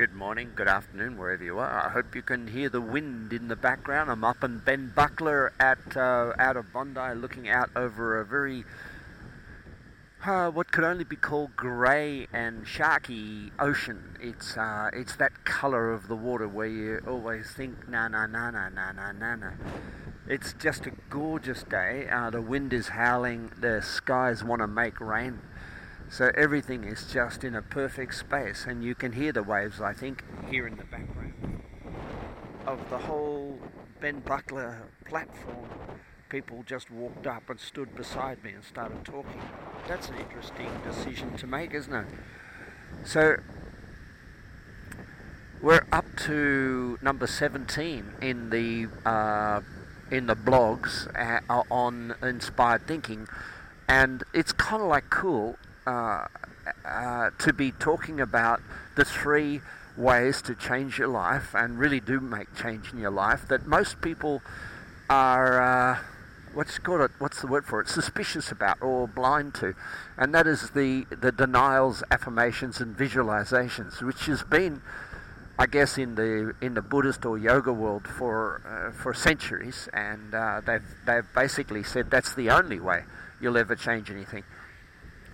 Good morning, good afternoon, wherever you are. I hope you can hear the wind in the background. I'm up in Ben Buckler at uh, out of Bondi, looking out over a very uh, what could only be called grey and sharky ocean. It's uh, it's that colour of the water where you always think na na na na na na na na. It's just a gorgeous day. Uh, the wind is howling. The skies want to make rain. So everything is just in a perfect space, and you can hear the waves. I think here in the background of the whole Ben Buckler platform people just walked up and stood beside me and started talking. That's an interesting decision to make, isn't it? So we're up to number 17 in the uh, in the blogs uh, on inspired thinking, and it's kind of like cool uh, uh, to be talking about the three ways to change your life and really do make change in your life that most people are uh, what's called? It, what's the word for it, suspicious about or blind to, and that is the the denials, affirmations, and visualizations, which has been, I guess, in the in the Buddhist or yoga world for uh, for centuries, and uh, they've they've basically said that's the only way you'll ever change anything.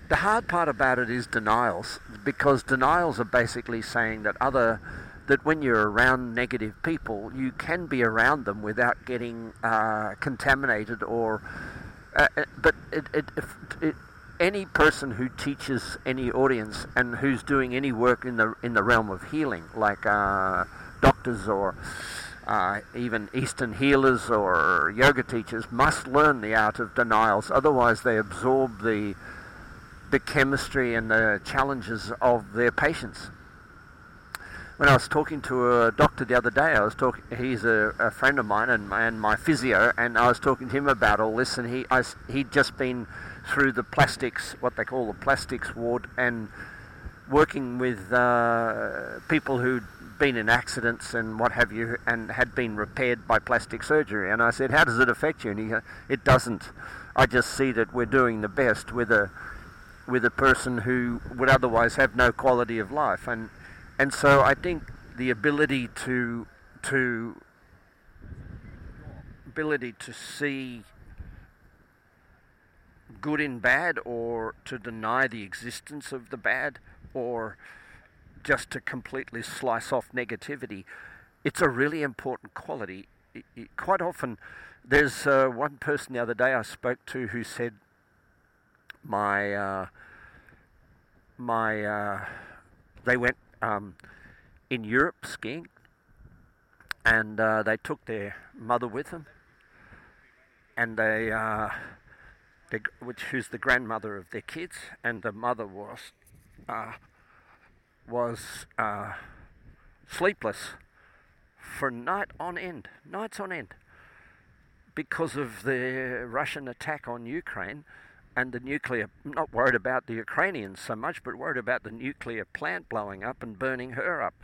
The hard part about it is denials, because denials are basically saying that other that when you're around negative people, you can be around them without getting uh, contaminated or. Uh, uh but it, it, it, any person who teaches any audience and who's doing any work in the in the realm of healing, like uh, doctors or uh, even Eastern healers or yoga teachers, must learn the art of denials. Otherwise, they absorb the the chemistry and the challenges of their patients when I was talking to a doctor the other day, I was talking. He's a, a friend of mine and my, and my physio, and I was talking to him about all this. And he I, he'd just been through the plastics, what they call the plastics ward, and working with uh, people who'd been in accidents and what have you, and had been repaired by plastic surgery. And I said, "How does it affect you?" And he, "It doesn't. I just see that we're doing the best with a." with a person who would otherwise have no quality of life. And and so I think the ability to to ability to see good in bad or to deny the existence of the bad or just to completely slice off negativity it's a really important quality. It, it, quite often there's uh, one person the other day I spoke to who said my uh, my uh, they went um, in Europe skiing, and uh, they took their mother with them, and they, uh, they, which who's the grandmother of their kids, and the mother was uh, was uh, sleepless for night on end, nights on end, because of the Russian attack on Ukraine and the nuclear, not worried about the Ukrainians so much, but worried about the nuclear plant blowing up and burning her up.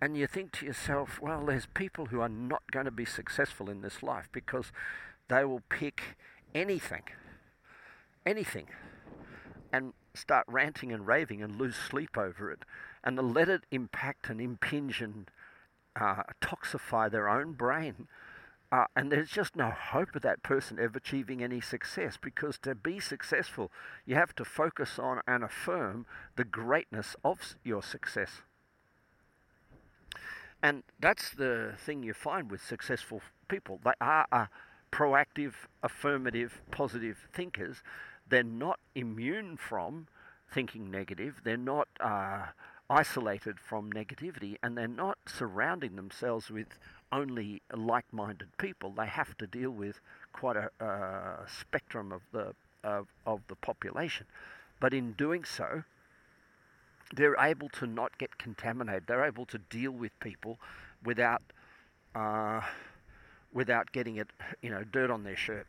And you think to yourself, well, there's people who are not going to be successful in this life because they will pick anything, anything, and start ranting and raving and lose sleep over it, and let it impact and impinge and uh, toxify their own brain uh, and there's just no hope of that person ever achieving any success because to be successful, you have to focus on and affirm the greatness of your success. And that's the thing you find with successful people. They are uh, proactive, affirmative, positive thinkers. They're not immune from thinking negative. They're not uh, isolated from negativity, and they're not surrounding themselves with only like-minded people. They have to deal with quite a spectrum of the of, of the population, but in doing so, they're able to not get contaminated. They're able to deal with people without uh, without getting it, you know, dirt on their shirt.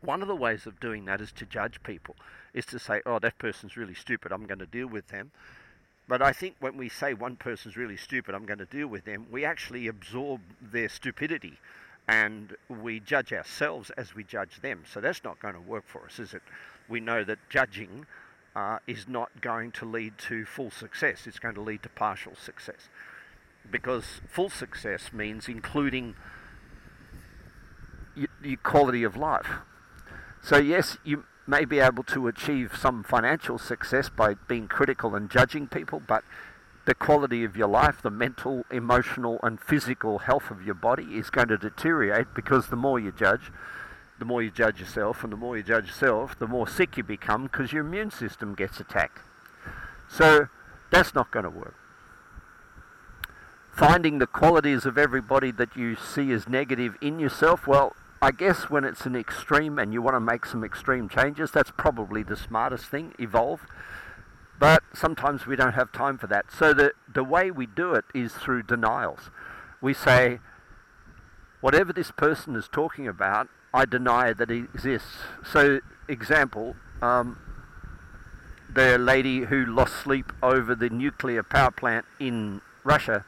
One of the ways of doing that is to judge people, is to say, "Oh, that person's really stupid. I'm going to deal with them." But I think when we say one person's really stupid, I'm going to deal with them, we actually absorb their stupidity and we judge ourselves as we judge them. So that's not going to work for us, is it? We know that judging uh, is not going to lead to full success. It's going to lead to partial success. Because full success means including your quality of life. So, yes, you may be able to achieve some financial success by being critical and judging people, but the quality of your life, the mental, emotional, and physical health of your body is going to deteriorate because the more you judge, the more you judge yourself, and the more you judge yourself, the more sick you become because your immune system gets attacked. So that's not going to work. Finding the qualities of everybody that you see as negative in yourself, well, I guess when it's an extreme and you want to make some extreme changes, that's probably the smartest thing, evolve. But sometimes we don't have time for that. So the, the way we do it is through denials. We say, whatever this person is talking about, I deny that it exists. So, example, um, the lady who lost sleep over the nuclear power plant in Russia,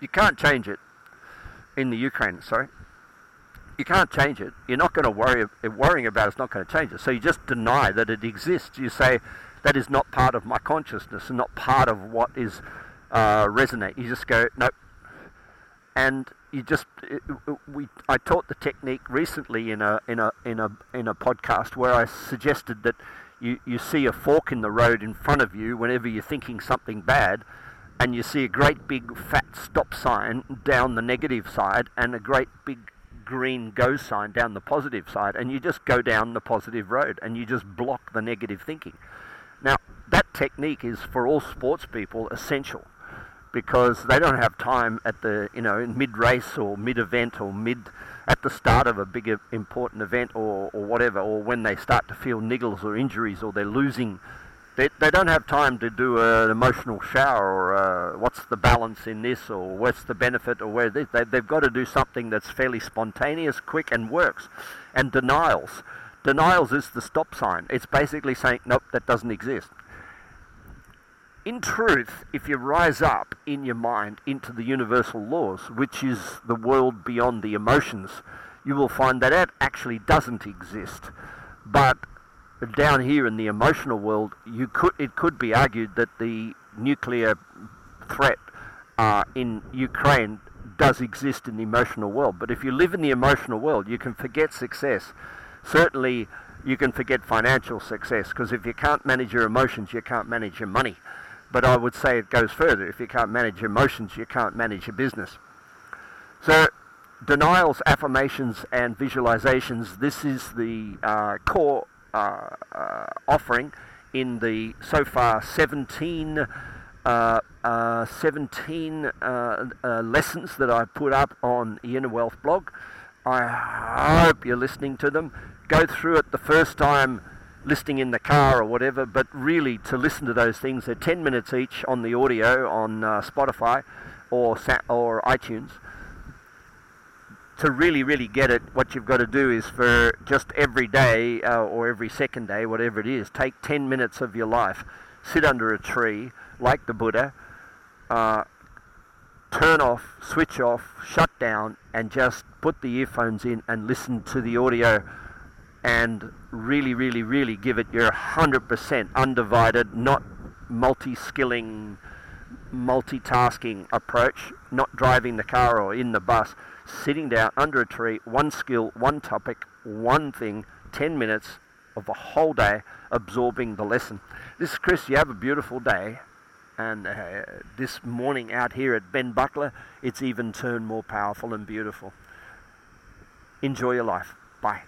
you can't change it. In the Ukraine, sorry. You can't change it. You're not going to worry. Worrying about it's not going to change it. So you just deny that it exists. You say that is not part of my consciousness and not part of what is uh, resonate. You just go nope, and you just it, we I taught the technique recently in a in a in a in a podcast where I suggested that you, you see a fork in the road in front of you whenever you're thinking something bad and you see a great big fat stop sign down the negative side and a great big green go sign down the positive side and you just go down the positive road and you just block the negative thinking. Now that technique is for all sports people essential because they don't have time at the you know mid race or mid event or mid at the start of a big uh, important event or, or whatever or when they start to feel niggles or injuries or they're losing they, they don't have time to do an emotional shower or uh, what's the balance in this or what's the benefit or where this they, they've got to do something that's fairly spontaneous quick and works. And denials. Denials is the stop sign. It's basically saying nope that doesn't exist. In truth, if you rise up in your mind into the universal laws, which is the world beyond the emotions, you will find that that actually doesn't exist. But down here in the emotional world, you could it could be argued that the nuclear threat uh, in Ukraine does exist in the emotional world. But if you live in the emotional world, you can forget success. Certainly, you can forget financial success because if you can't manage your emotions, you can't manage your money. But I would say it goes further. If you can't manage your emotions, you can't manage your business. So, denials, affirmations, and visualizations. This is the uh, core offering in the so far 17. Uh, uh 17 uh, uh, lessons that I've put up on the Inner Wealth blog. I hope you're listening to them. Go through it the first time listening in the car or whatever, but really to listen to those things, they're 10 minutes each on the audio on uh, Spotify or, or iTunes. To really, really get it, what you've got to do is for just every day uh, or every second day, whatever it is, take 10 minutes of your life, sit under a tree like the Buddha, uh, turn off, switch off, shut down, and just put the earphones in and listen to the audio and really, really, really give it your 100% undivided, not multi skilling, multitasking approach, not driving the car or in the bus, sitting down under a tree, one skill, one topic, one thing, 10 minutes of a whole day absorbing the lesson. This is Chris, you have a beautiful day. And uh, this morning out here at Ben Buckler, it's even turned more powerful and beautiful. Enjoy your life. Bye.